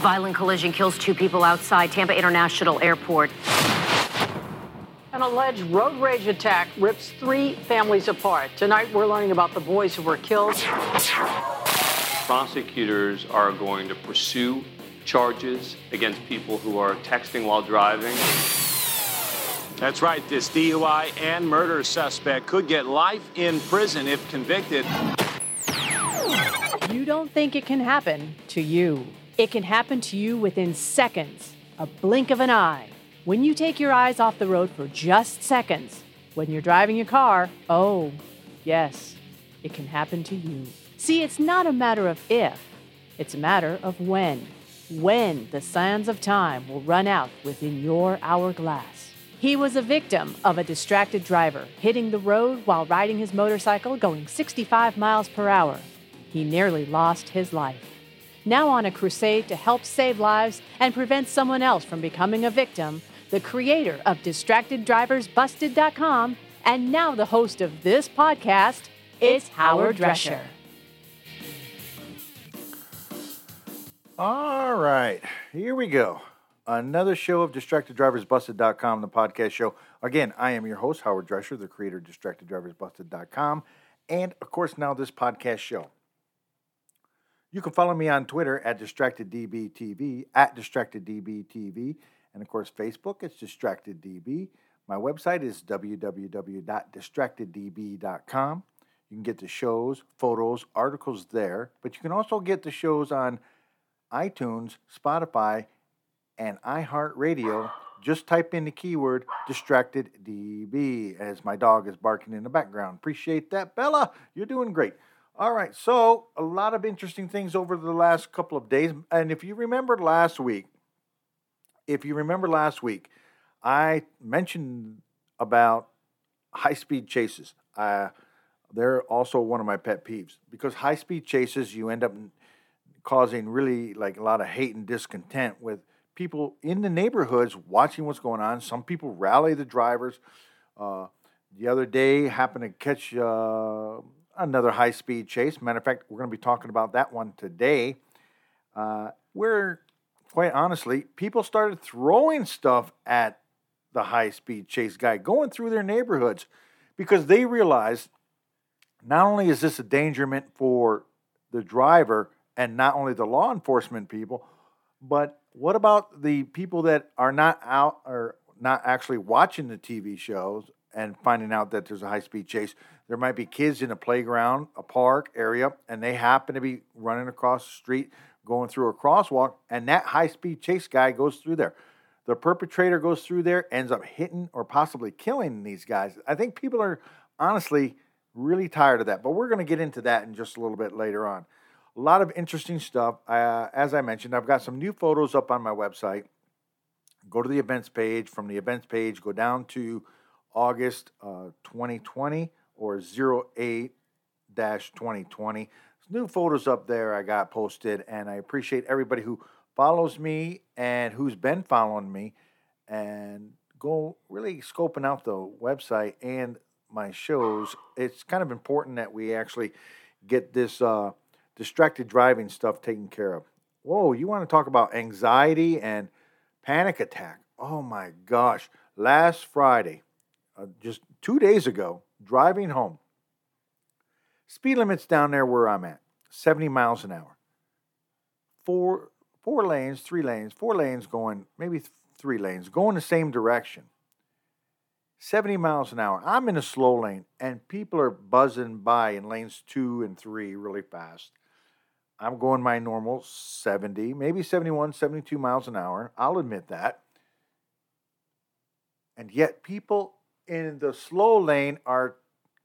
Violent collision kills two people outside Tampa International Airport. An alleged road rage attack rips three families apart. Tonight, we're learning about the boys who were killed. Prosecutors are going to pursue charges against people who are texting while driving. That's right. This DUI and murder suspect could get life in prison if convicted. You don't think it can happen to you. It can happen to you within seconds, a blink of an eye. When you take your eyes off the road for just seconds, when you're driving your car, oh, yes, it can happen to you. See, it's not a matter of if, it's a matter of when. When the sands of time will run out within your hourglass. He was a victim of a distracted driver hitting the road while riding his motorcycle going 65 miles per hour. He nearly lost his life now on a crusade to help save lives and prevent someone else from becoming a victim, the creator of DistractedDriversBusted.com and now the host of this podcast is Howard Drescher. All right, here we go. Another show of DistractedDriversBusted.com, the podcast show. Again, I am your host, Howard Drescher, the creator of DistractedDriversBusted.com, and of course, now this podcast show. You can follow me on Twitter at DistractedDBTV, at DistractedDBTV, and of course, Facebook, it's DistractedDB. My website is www.distracteddb.com. You can get the shows, photos, articles there, but you can also get the shows on iTunes, Spotify, and iHeartRadio. Just type in the keyword DistractedDB as my dog is barking in the background. Appreciate that, Bella. You're doing great. All right, so a lot of interesting things over the last couple of days. And if you remember last week, if you remember last week, I mentioned about high speed chases. Uh, they're also one of my pet peeves because high speed chases, you end up causing really like a lot of hate and discontent with people in the neighborhoods watching what's going on. Some people rally the drivers. Uh, the other day, happened to catch. Uh, another high speed chase. Matter of fact, we're going to be talking about that one today. Uh, where, quite honestly, people started throwing stuff at the high speed chase guy, going through their neighborhoods because they realized not only is this a dangerment for the driver and not only the law enforcement people, but what about the people that are not out or not actually watching the TV shows and finding out that there's a high speed chase. There might be kids in a playground, a park area, and they happen to be running across the street, going through a crosswalk, and that high speed chase guy goes through there. The perpetrator goes through there, ends up hitting or possibly killing these guys. I think people are honestly really tired of that, but we're going to get into that in just a little bit later on. A lot of interesting stuff. Uh, as I mentioned, I've got some new photos up on my website. Go to the events page. From the events page, go down to August uh, 2020 or 08 2020. new photos up there I got posted, and I appreciate everybody who follows me and who's been following me and go really scoping out the website and my shows. It's kind of important that we actually get this uh, distracted driving stuff taken care of. Whoa, you want to talk about anxiety and panic attack? Oh my gosh. Last Friday, uh, just two days ago, driving home. Speed limits down there where I'm at, 70 miles an hour. Four, four lanes, three lanes, four lanes going, maybe three lanes, going the same direction. 70 miles an hour. I'm in a slow lane, and people are buzzing by in lanes two and three really fast. I'm going my normal 70, maybe 71, 72 miles an hour. I'll admit that. And yet, people in the slow lane are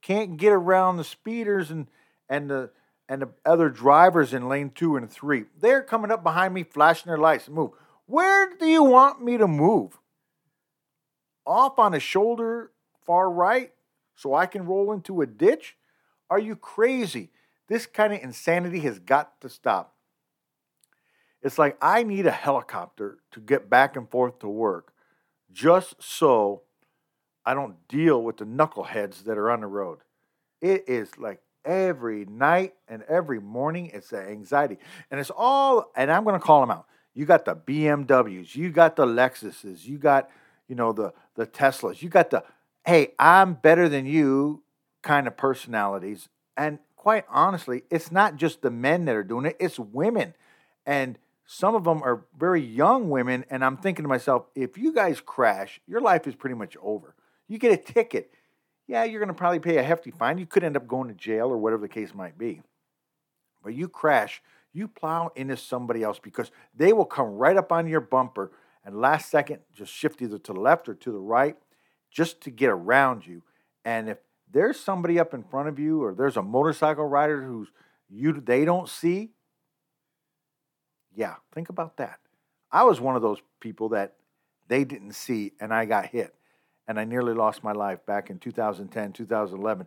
can't get around the speeders and and the and the other drivers in lane two and three. They're coming up behind me, flashing their lights. Move. Where do you want me to move? Off on a shoulder far right so I can roll into a ditch? Are you crazy? This kind of insanity has got to stop. It's like I need a helicopter to get back and forth to work just so I don't deal with the knuckleheads that are on the road. It is like every night and every morning, it's the anxiety. And it's all, and I'm going to call them out. You got the BMWs, you got the Lexuses, you got, you know, the the Teslas, you got the hey, I'm better than you kind of personalities. And quite honestly, it's not just the men that are doing it, it's women. And some of them are very young women. And I'm thinking to myself, if you guys crash, your life is pretty much over. You get a ticket. Yeah, you're going to probably pay a hefty fine. You could end up going to jail or whatever the case might be. But you crash, you plow into somebody else because they will come right up on your bumper and last second just shift either to the left or to the right just to get around you. And if there's somebody up in front of you or there's a motorcycle rider who's you they don't see, yeah, think about that. I was one of those people that they didn't see and I got hit. And I nearly lost my life back in 2010, 2011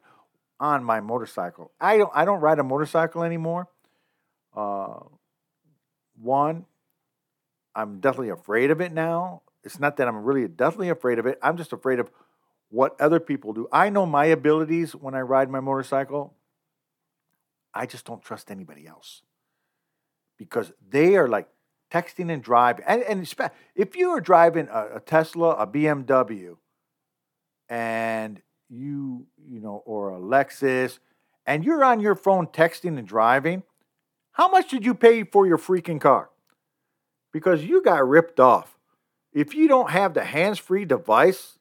on my motorcycle. I don't I don't ride a motorcycle anymore. Uh, one, I'm definitely afraid of it now. It's not that I'm really definitely afraid of it. I'm just afraid of what other people do. I know my abilities when I ride my motorcycle. I just don't trust anybody else because they are like texting and driving. And, and if you are driving a, a Tesla, a BMW, and you, you know, or a Lexus, and you're on your phone texting and driving, how much did you pay for your freaking car? Because you got ripped off. If you don't have the hands free device,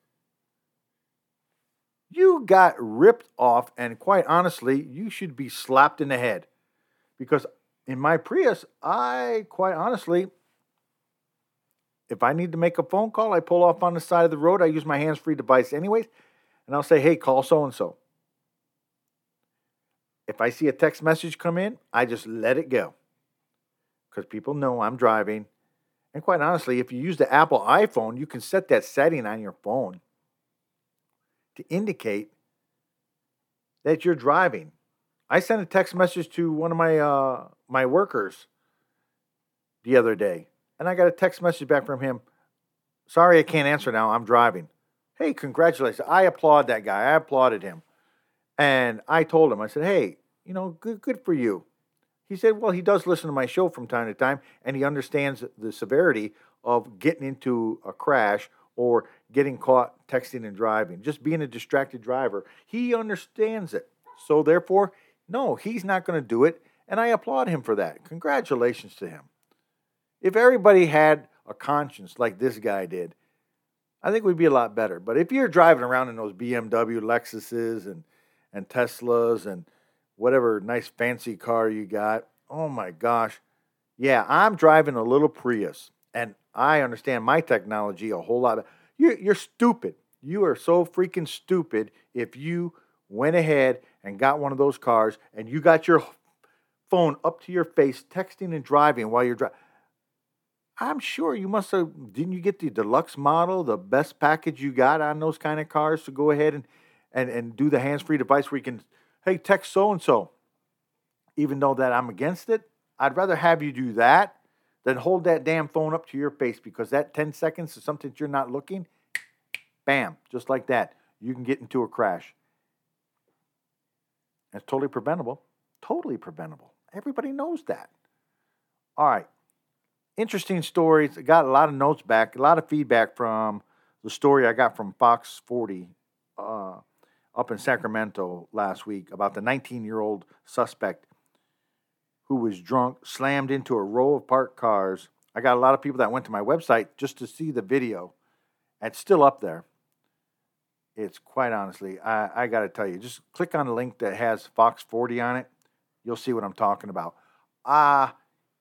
you got ripped off, and quite honestly, you should be slapped in the head. Because in my Prius, I quite honestly, if I need to make a phone call, I pull off on the side of the road. I use my hands free device anyways, and I'll say, hey, call so and so. If I see a text message come in, I just let it go because people know I'm driving. And quite honestly, if you use the Apple iPhone, you can set that setting on your phone to indicate that you're driving. I sent a text message to one of my uh, my workers the other day, and I got a text message back from him. Sorry, I can't answer now. I'm driving. Hey, congratulations! I applaud that guy. I applauded him, and I told him. I said, Hey, you know, good good for you. He said, Well, he does listen to my show from time to time, and he understands the severity of getting into a crash or getting caught texting and driving, just being a distracted driver. He understands it. So, therefore, no, he's not going to do it. And I applaud him for that. Congratulations to him. If everybody had a conscience like this guy did, I think we'd be a lot better. But if you're driving around in those BMW Lexuses and, and Teslas and whatever nice fancy car you got, oh my gosh. Yeah, I'm driving a little Prius and I understand my technology a whole lot. You're, you're stupid. You are so freaking stupid if you went ahead and got one of those cars and you got your phone up to your face, texting and driving while you're driving. I'm sure you must have. Didn't you get the deluxe model, the best package you got on those kind of cars to go ahead and and and do the hands free device where you can, hey, text so and so. Even though that I'm against it, I'd rather have you do that than hold that damn phone up to your face because that 10 seconds is something that you're not looking, bam, just like that, you can get into a crash. It's totally preventable. Totally preventable. Everybody knows that. All right. Interesting stories. I got a lot of notes back, a lot of feedback from the story I got from Fox 40 uh, up in Sacramento last week about the 19 year old suspect who was drunk slammed into a row of parked cars. I got a lot of people that went to my website just to see the video. It's still up there. It's quite honestly, I, I got to tell you, just click on the link that has Fox 40 on it. You'll see what I'm talking about. Ah, uh,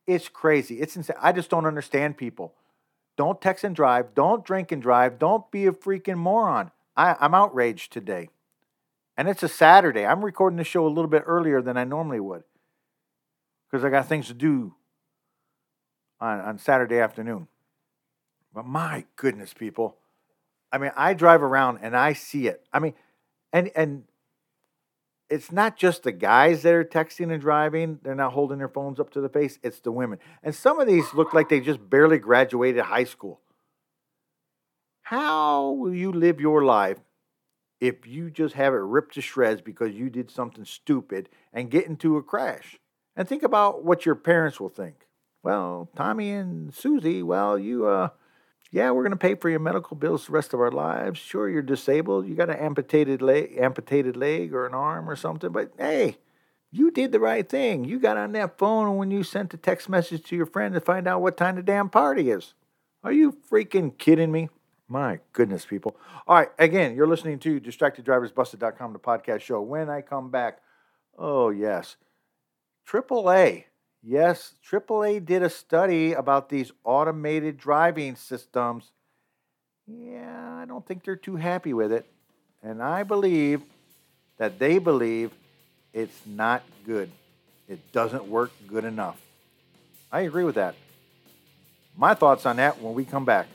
it's crazy. It's insane. I just don't understand people. Don't text and drive. Don't drink and drive. Don't be a freaking moron. I, I'm outraged today. And it's a Saturday. I'm recording the show a little bit earlier than I normally would because I got things to do on, on Saturday afternoon. But my goodness, people. I mean, I drive around and I see it. I mean, and and it's not just the guys that are texting and driving, they're not holding their phones up to the face, it's the women. And some of these look like they just barely graduated high school. How will you live your life if you just have it ripped to shreds because you did something stupid and get into a crash? And think about what your parents will think. Well, Tommy and Susie, well, you, uh, yeah, we're going to pay for your medical bills the rest of our lives. Sure, you're disabled. You got an amputated leg, amputated leg or an arm or something, but hey, you did the right thing. You got on that phone when you sent a text message to your friend to find out what time the damn party is. Are you freaking kidding me? My goodness, people. All right, again, you're listening to DistractedDriversBusted.com, the podcast show. When I come back, oh, yes, AAA. Yes, AAA did a study about these automated driving systems. Yeah, I don't think they're too happy with it. And I believe that they believe it's not good. It doesn't work good enough. I agree with that. My thoughts on that when we come back.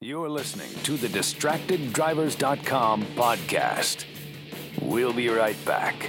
You're listening to the DistractedDrivers.com podcast. We'll be right back.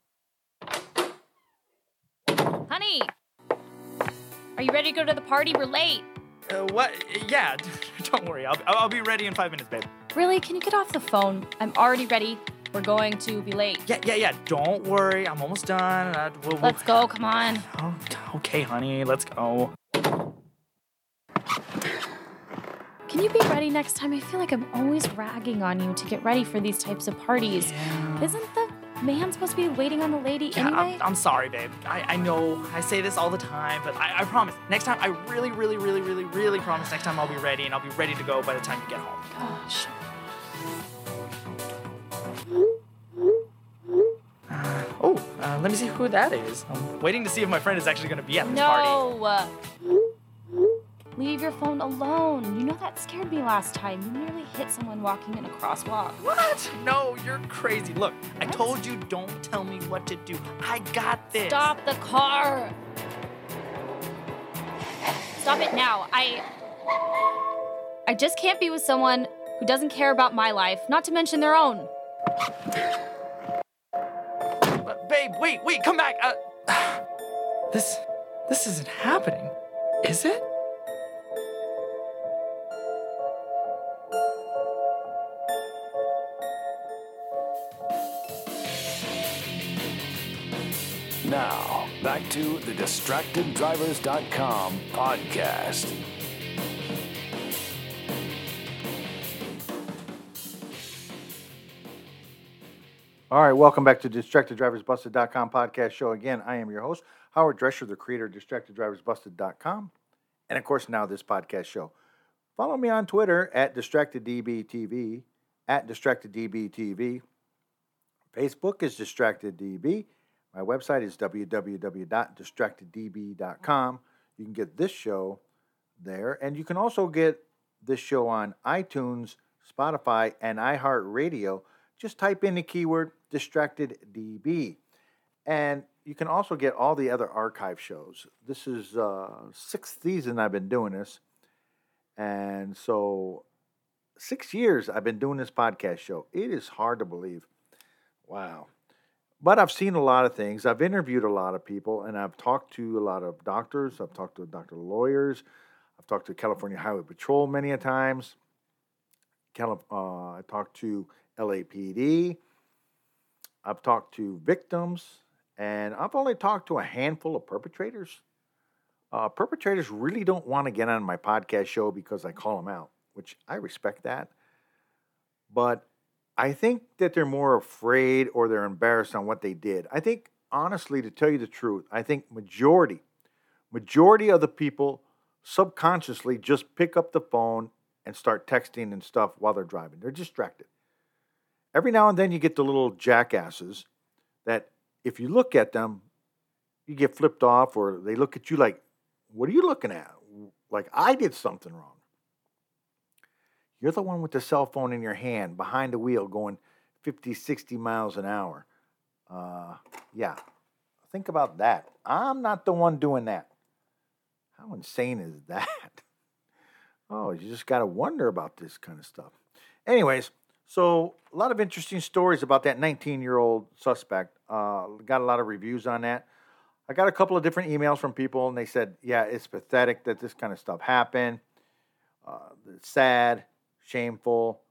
Are you ready to go to the party? We're late. Uh, what? Yeah, don't worry. I'll, I'll be ready in five minutes, babe. Really? Can you get off the phone? I'm already ready. We're going to be late. Yeah, yeah, yeah. Don't worry. I'm almost done. Uh, we'll, we'll... Let's go. Come on. Oh, okay, honey. Let's go. Can you be ready next time? I feel like I'm always ragging on you to get ready for these types of parties. Yeah. Isn't the man supposed to be waiting on the lady Yeah, anyway? I'm, I'm sorry, babe. I, I know I say this all the time, but I, I promise. Next time, I really, really, really, really, really promise next time I'll be ready and I'll be ready to go by the time you get home. Gosh. Oh, uh, let me see who that is. I'm waiting to see if my friend is actually going to be at this party. No. Leave your phone alone. You know that scared me last time. You nearly hit someone walking in a crosswalk. What? No, you're crazy. Look, I told you don't tell me what to do. I got this. Stop the car. Stop it now. I I just can't be with someone who doesn't care about my life, not to mention their own. Uh, babe, wait, wait, come back. Uh, this, this isn't happening, is it? Now, back to the DistractedDrivers.com podcast. All right, welcome back to DistractedDriversBusted.com podcast show. Again, I am your host, Howard Drescher, the creator of DistractedDriversBusted.com, and of course, now this podcast show. Follow me on Twitter at DistractedDBTV, at DistractedDBTV. Facebook is DistractedDB. My website is www.distracteddb.com. You can get this show there, and you can also get this show on iTunes, Spotify, and iHeartRadio. Just type in the keyword DistractedDB. And you can also get all the other archive shows. This is uh, sixth season I've been doing this. And so, six years I've been doing this podcast show. It is hard to believe. Wow. But I've seen a lot of things. I've interviewed a lot of people, and I've talked to a lot of doctors. I've talked to doctor lawyers. I've talked to California Highway Patrol many a times. Cali- uh, I talked to LAPD. I've talked to victims, and I've only talked to a handful of perpetrators. Uh, perpetrators really don't want to get on my podcast show because I call them out, which I respect that. But I think that they're more afraid or they're embarrassed on what they did. I think, honestly, to tell you the truth, I think majority, majority of the people subconsciously just pick up the phone and start texting and stuff while they're driving. They're distracted. Every now and then you get the little jackasses that if you look at them, you get flipped off or they look at you like, what are you looking at? Like I did something wrong. You're the one with the cell phone in your hand behind the wheel going 50, 60 miles an hour. Uh, yeah, think about that. I'm not the one doing that. How insane is that? Oh, you just got to wonder about this kind of stuff. Anyways, so a lot of interesting stories about that 19 year old suspect. Uh, got a lot of reviews on that. I got a couple of different emails from people, and they said, yeah, it's pathetic that this kind of stuff happened. Uh, it's sad, shameful.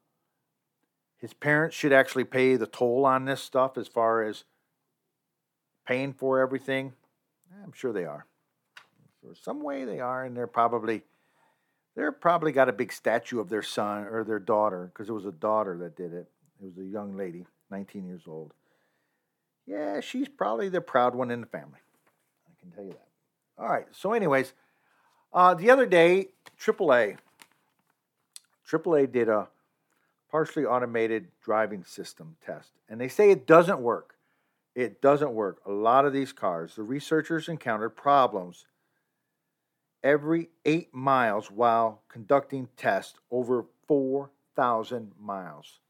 His parents should actually pay the toll on this stuff as far as paying for everything. I'm sure they are. For some way they are, and they're probably they're probably got a big statue of their son or their daughter because it was a daughter that did it. It was a young lady, 19 years old. Yeah, she's probably the proud one in the family. I can tell you that. All right. So, anyways, uh, the other day, AAA, AAA did a partially automated driving system test, and they say it doesn't work. It doesn't work. A lot of these cars, the researchers encountered problems every eight miles while conducting tests over 4,000 miles.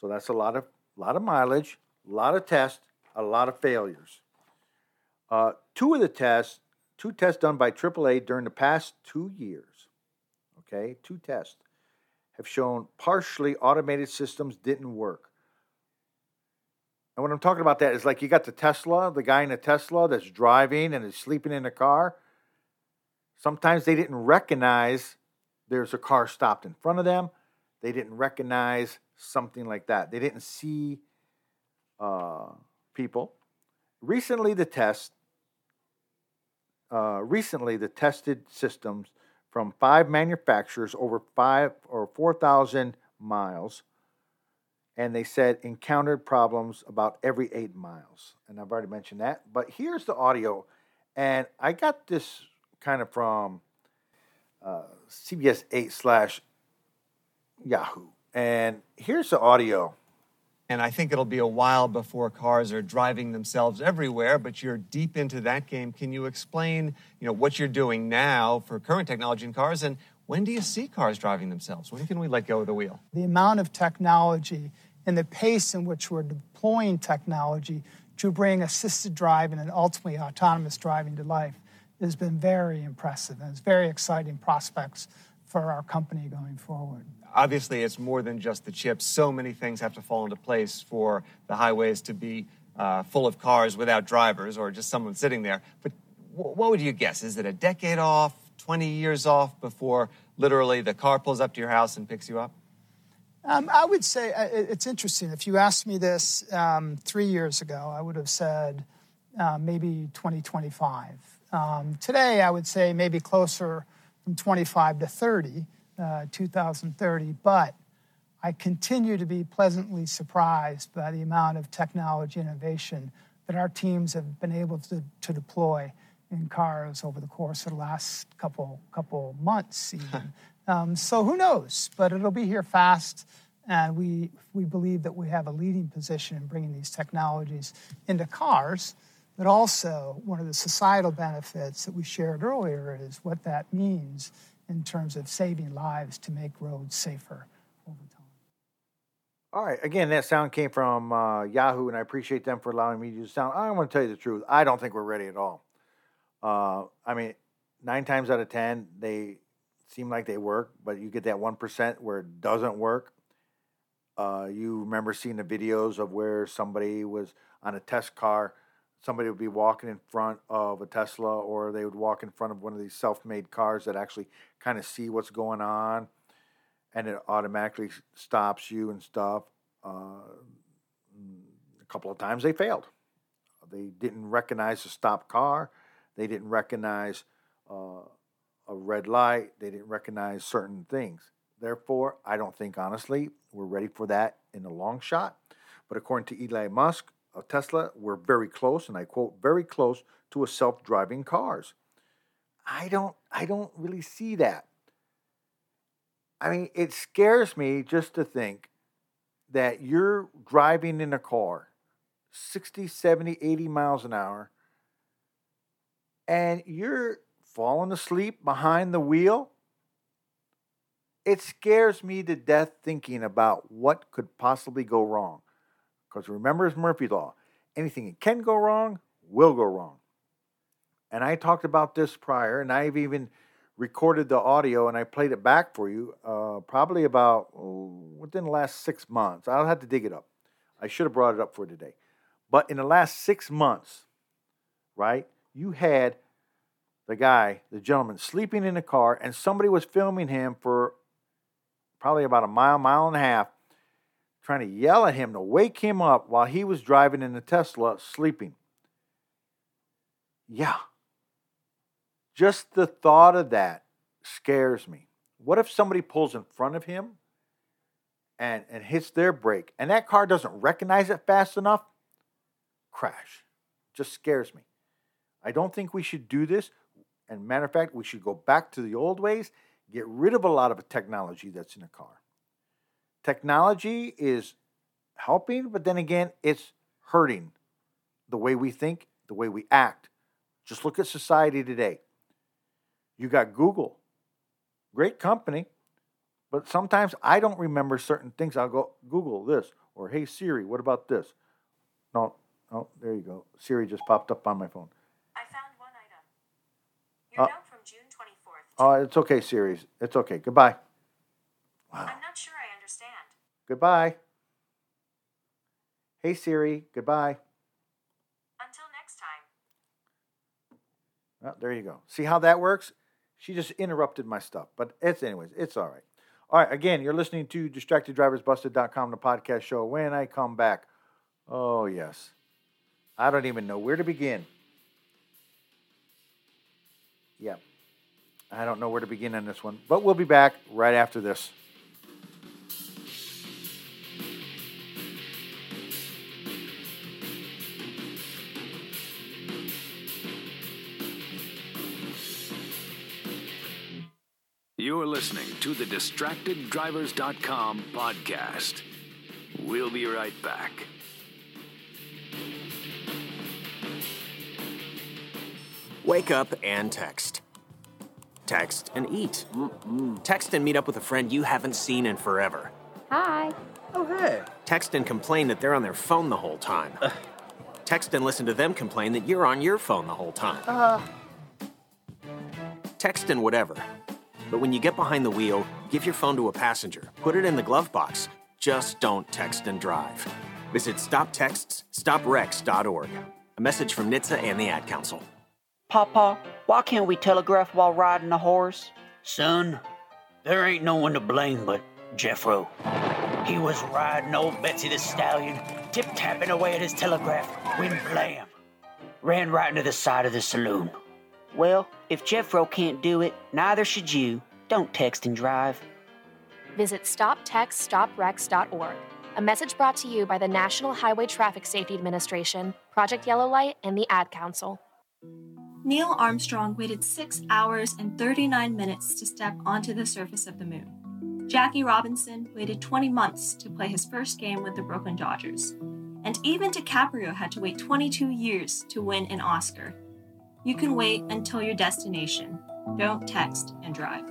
So that's a lot of, lot of mileage, a lot of tests, a lot of failures. Uh, two of the tests, two tests done by AAA during the past two years, okay, two tests, have shown partially automated systems didn't work. And what I'm talking about that is like you got the Tesla, the guy in the Tesla that's driving and is sleeping in the car Sometimes they didn't recognize there's a car stopped in front of them. They didn't recognize something like that. They didn't see uh, people. Recently, the test. Uh, recently, the tested systems from five manufacturers over five or four thousand miles, and they said encountered problems about every eight miles. And I've already mentioned that. But here's the audio, and I got this kind of from uh, CBS 8 slash Yahoo. And here's the audio. And I think it'll be a while before cars are driving themselves everywhere, but you're deep into that game. Can you explain, you know, what you're doing now for current technology in cars and when do you see cars driving themselves? When can we let go of the wheel? The amount of technology and the pace in which we're deploying technology to bring assisted driving and ultimately autonomous driving to life has been very impressive and it's very exciting prospects for our company going forward. Obviously, it's more than just the chips. So many things have to fall into place for the highways to be uh, full of cars without drivers or just someone sitting there. But w- what would you guess? Is it a decade off, 20 years off before literally the car pulls up to your house and picks you up? Um, I would say uh, it's interesting. If you asked me this um, three years ago, I would have said uh, maybe 2025. Um, today, I would say maybe closer from 25 to 30, uh, 2030, but I continue to be pleasantly surprised by the amount of technology innovation that our teams have been able to, to deploy in cars over the course of the last couple couple months even. um, so who knows? But it'll be here fast, and we we believe that we have a leading position in bringing these technologies into cars. But also, one of the societal benefits that we shared earlier is what that means in terms of saving lives to make roads safer over time. All right. Again, that sound came from uh, Yahoo, and I appreciate them for allowing me to use the sound. I want to tell you the truth. I don't think we're ready at all. Uh, I mean, nine times out of 10, they seem like they work, but you get that 1% where it doesn't work. Uh, you remember seeing the videos of where somebody was on a test car somebody would be walking in front of a Tesla or they would walk in front of one of these self-made cars that actually kind of see what's going on and it automatically stops you and stuff. Uh, a couple of times they failed. They didn't recognize a stop car. They didn't recognize uh, a red light. They didn't recognize certain things. Therefore, I don't think honestly we're ready for that in the long shot. But according to Elon Musk Tesla, we're very close, and I quote, very close to a self-driving cars. I don't I don't really see that. I mean, it scares me just to think that you're driving in a car 60, 70, 80 miles an hour and you're falling asleep behind the wheel. It scares me to death thinking about what could possibly go wrong. Because remember, it's Murphy's Law anything that can go wrong will go wrong. And I talked about this prior, and I've even recorded the audio and I played it back for you uh, probably about oh, within the last six months. I'll have to dig it up. I should have brought it up for today. But in the last six months, right, you had the guy, the gentleman, sleeping in the car, and somebody was filming him for probably about a mile, mile and a half, trying to yell at him to wake him up while he was driving in the Tesla sleeping. Yeah. Just the thought of that scares me. What if somebody pulls in front of him and, and hits their brake and that car doesn't recognize it fast enough? Crash. Just scares me. I don't think we should do this. And matter of fact, we should go back to the old ways, get rid of a lot of the technology that's in a car. Technology is helping, but then again, it's hurting the way we think, the way we act. Just look at society today. You got Google, great company, but sometimes I don't remember certain things. I'll go Google this or Hey Siri, what about this? No, no, there you go. Siri just popped up on my phone. I found one item. Your Uh, note from June 24th. Oh, it's okay, Siri. It's okay. Goodbye. I'm not sure. Goodbye. Hey Siri, goodbye. Until next time. Well, there you go. See how that works? She just interrupted my stuff, but it's anyways, it's all right. All right, again, you're listening to distracteddriversbusted.com, the podcast show. When I come back, oh yes, I don't even know where to begin. Yep, I don't know where to begin on this one, but we'll be back right after this. You're listening to the DistractedDrivers.com podcast. We'll be right back. Wake up and text. Text and eat. Text and meet up with a friend you haven't seen in forever. Hi. Oh, hey. Text and complain that they're on their phone the whole time. Text and listen to them complain that you're on your phone the whole time. Uh, Text and whatever. But when you get behind the wheel, give your phone to a passenger. Put it in the glove box. Just don't text and drive. Visit stoptextsstopwrecks.org. A message from NHTSA and the Ad Council. Papa, why can't we telegraph while riding a horse? Son, there ain't no one to blame but Jeffro. He was riding old Betsy the Stallion, tip tapping away at his telegraph, when blam! Ran right into the side of the saloon. Well, if Jeffro can't do it, neither should you. Don't text and drive. Visit StopTextStopWrecks.org. A message brought to you by the National Highway Traffic Safety Administration, Project Yellow Light, and the Ad Council. Neil Armstrong waited 6 hours and 39 minutes to step onto the surface of the moon. Jackie Robinson waited 20 months to play his first game with the Brooklyn Dodgers. And even DiCaprio had to wait 22 years to win an Oscar. You can wait until your destination. Don't text and drive.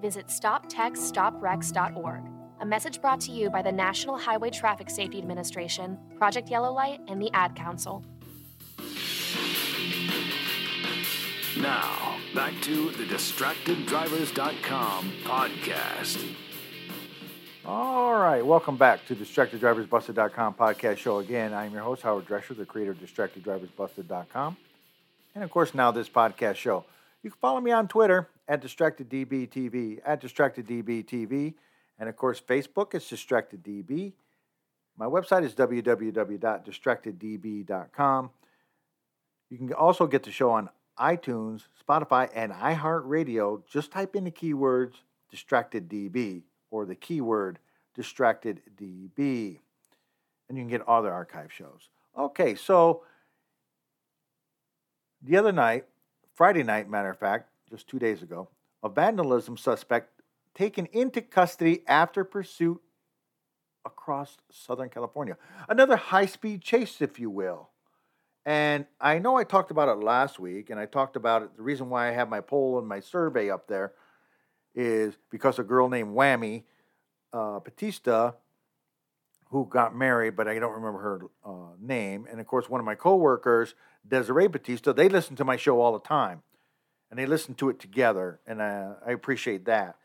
Visit StopTextStopWrecks.org. A message brought to you by the National Highway Traffic Safety Administration, Project Yellow Light, and the Ad Council. Now, back to the DistractedDrivers.com podcast. All right, welcome back to DistractedDriversBusted.com podcast show. Again, I'm your host, Howard Drescher, the creator of DistractedDriversBusted.com. And of course, now this podcast show. You can follow me on Twitter at DistractedDBTV, at DistractedDBTV. And of course, Facebook is DistractedDB. My website is www.distracteddb.com. You can also get the show on iTunes, Spotify, and iHeartRadio. Just type in the keywords DistractedDB or the keyword Distracted DB. And you can get all the archive shows. Okay, so the other night, Friday night, matter of fact, just two days ago, a vandalism suspect taken into custody after pursuit across Southern California. Another high speed chase, if you will. And I know I talked about it last week, and I talked about it. The reason why I have my poll and my survey up there is because a girl named Whammy uh, Batista, who got married, but I don't remember her uh, name. And of course, one of my coworkers, Desiree Batista, they listen to my show all the time, and they listen to it together, and uh, I appreciate that.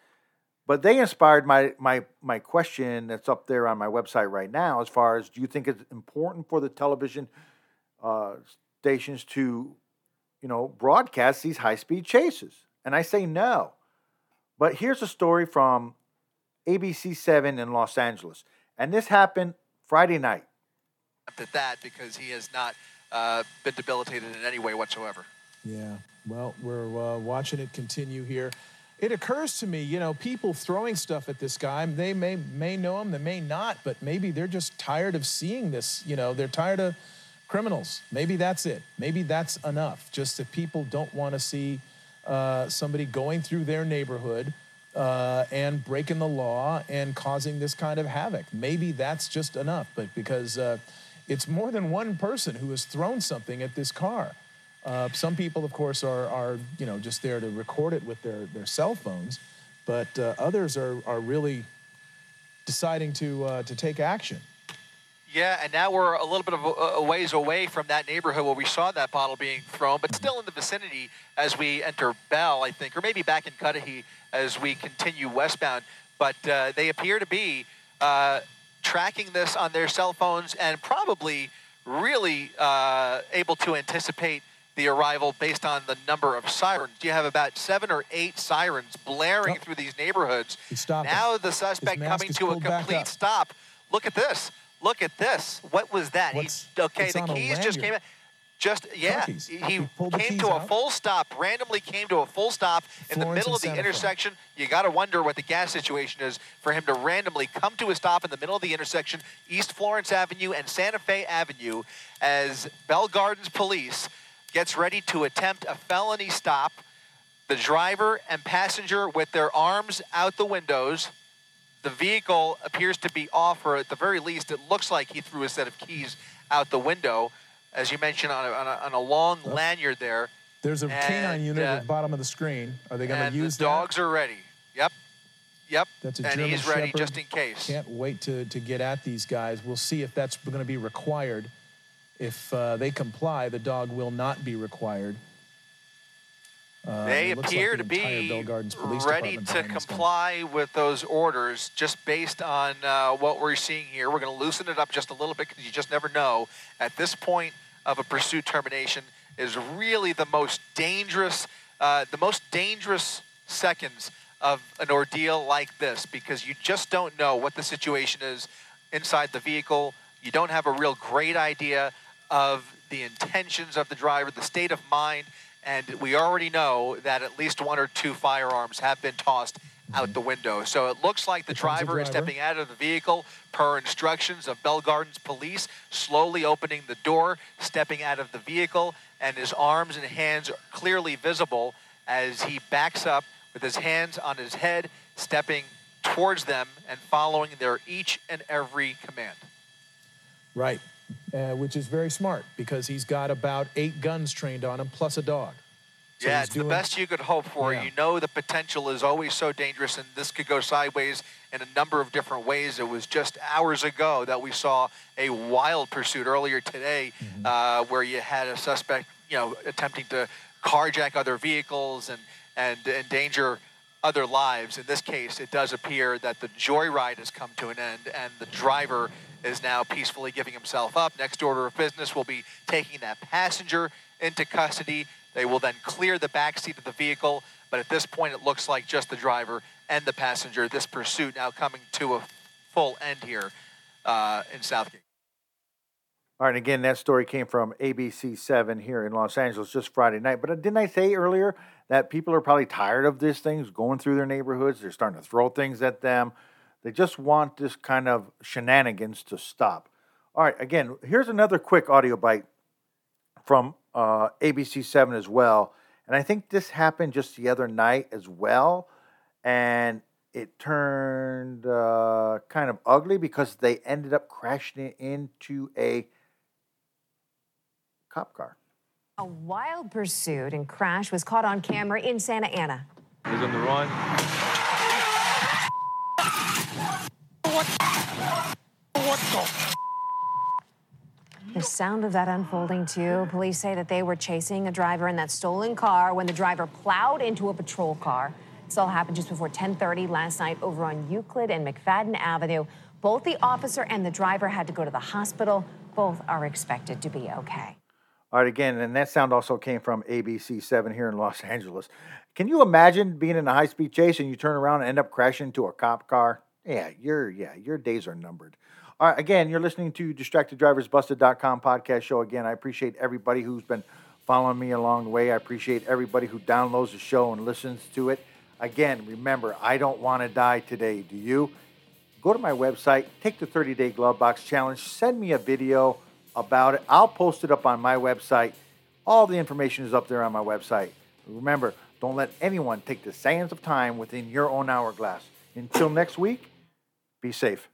But they inspired my my my question that's up there on my website right now. As far as do you think it's important for the television uh, stations to, you know, broadcast these high speed chases? And I say no. But here's a story from ABC Seven in Los Angeles, and this happened Friday night. At that, because he has not uh, been debilitated in any way whatsoever. Yeah. Well, we're uh, watching it continue here. It occurs to me, you know, people throwing stuff at this guy, they may may know him, they may not, but maybe they're just tired of seeing this, you know, they're tired of criminals. Maybe that's it. Maybe that's enough. Just that people don't want to see uh, somebody going through their neighborhood uh, and breaking the law and causing this kind of havoc. Maybe that's just enough, but because uh, it's more than one person who has thrown something at this car. Uh, some people, of course, are, are you know just there to record it with their, their cell phones, but uh, others are, are really deciding to uh, to take action. Yeah, and now we're a little bit of a, ways away from that neighborhood where we saw that bottle being thrown, but still in the vicinity as we enter Bell, I think, or maybe back in Cudahy as we continue westbound. But uh, they appear to be uh, tracking this on their cell phones and probably really uh, able to anticipate the arrival based on the number of sirens. You have about seven or eight sirens blaring through these neighborhoods. Now the suspect coming to a complete stop. Look at this. Look at this. What was that? He, okay, the keys just came out. Just yeah, he, He came to a out. full stop. Randomly came to a full stop in the middle of the intersection. You got to wonder what the gas situation is for him to randomly come to a stop in the middle of the intersection, East Florence Avenue and Santa Fe Avenue, as Bell Gardens police gets ready to attempt a felony stop. The driver and passenger with their arms out the windows. The vehicle appears to be off, or at the very least, it looks like he threw a set of keys out the window, as you mentioned, on a, on a, on a long lanyard there. There's a canine unit uh, at the bottom of the screen. Are they going to use the dogs are ready. Yep. Yep. That's a and German he's ready just in case. Can't wait to, to get at these guys. We'll see if that's going to be required. If uh, they comply, the dog will not be required. Uh, They like appear the to be Bell Gardens Police ready to behind this guy. comply with those orders just based on uh, what we're seeing here. We're going to loosen it up just a little bit because you just never know. At this point of a pursuit termination is really the most dangerous, uh, the most dangerous seconds of an ordeal like this because you just don't know what the situation is inside the vehicle. You don't have a real great idea of the intentions of the driver, the state of mind, and we already know that at least one or two firearms have been tossed out the window. So it looks like the the driver is stepping out of the vehicle per instructions of Bell Gardens police, slowly opening the door, stepping out of the vehicle, and his arms and hands are clearly visible as he backs up with his hands on his head, stepping towards them and following their each and every command. Right, uh, which is very smart because he's got about eight guns trained on him plus a dog. So yeah, it's the best you could hope for. Yeah. You know the potential is always so dangerous, and this could go sideways in a number of different ways. It was just hours ago that we saw a wild pursuit earlier today, Mm-hmm. uh, where you had a suspect, you know, attempting to carjack other vehicles and and endanger other lives. In this case, it does appear that the joyride has come to an end, and the driver is now peacefully giving himself up. Next order of business will be taking that passenger into custody. They will then clear the back seat of the vehicle, but at this point, it looks like just the driver and the passenger. This pursuit now coming to a full end here uh, in South Gate. All right, and again, that story came from ABC7 here in Los Angeles just Friday night. But uh, didn't I say earlier that people are probably tired of these things going through their neighborhoods? They're starting to throw things at them. They just want this kind of shenanigans to stop. All right, again, here's another quick audio bite from uh, ABC7 as well. And I think this happened just the other night as well. And it turned uh, kind of ugly because they ended up crashing it into a cop car. A wild pursuit and crash was caught on camera in Santa Ana. He's on the run. The sound of that unfolding, too. Police say that they were chasing a driver in that stolen car when the driver plowed into a patrol car. This all happened just before 10:30 last night over on Euclid and McFadden Avenue. Both the officer and the driver had to go to the hospital. Both are expected to be okay. All right, again, and that sound also came from ABC7 here in Los Angeles. Can you imagine being in a high speed chase and you turn around and end up crashing into a cop car? Yeah, your yeah, your days are numbered. All right, again, you're listening to DistractedDriversBusted.com podcast show. Again, I appreciate everybody who's been following me along the way. I appreciate everybody who downloads the show and listens to it. Again, remember, I don't want to die today. Do you? Go to my website, take the 30 day glove box challenge, send me a video about it. I'll post it up on my website. All the information is up there on my website. Remember, don't let anyone take the sands of time within your own hourglass. Until next week, be safe.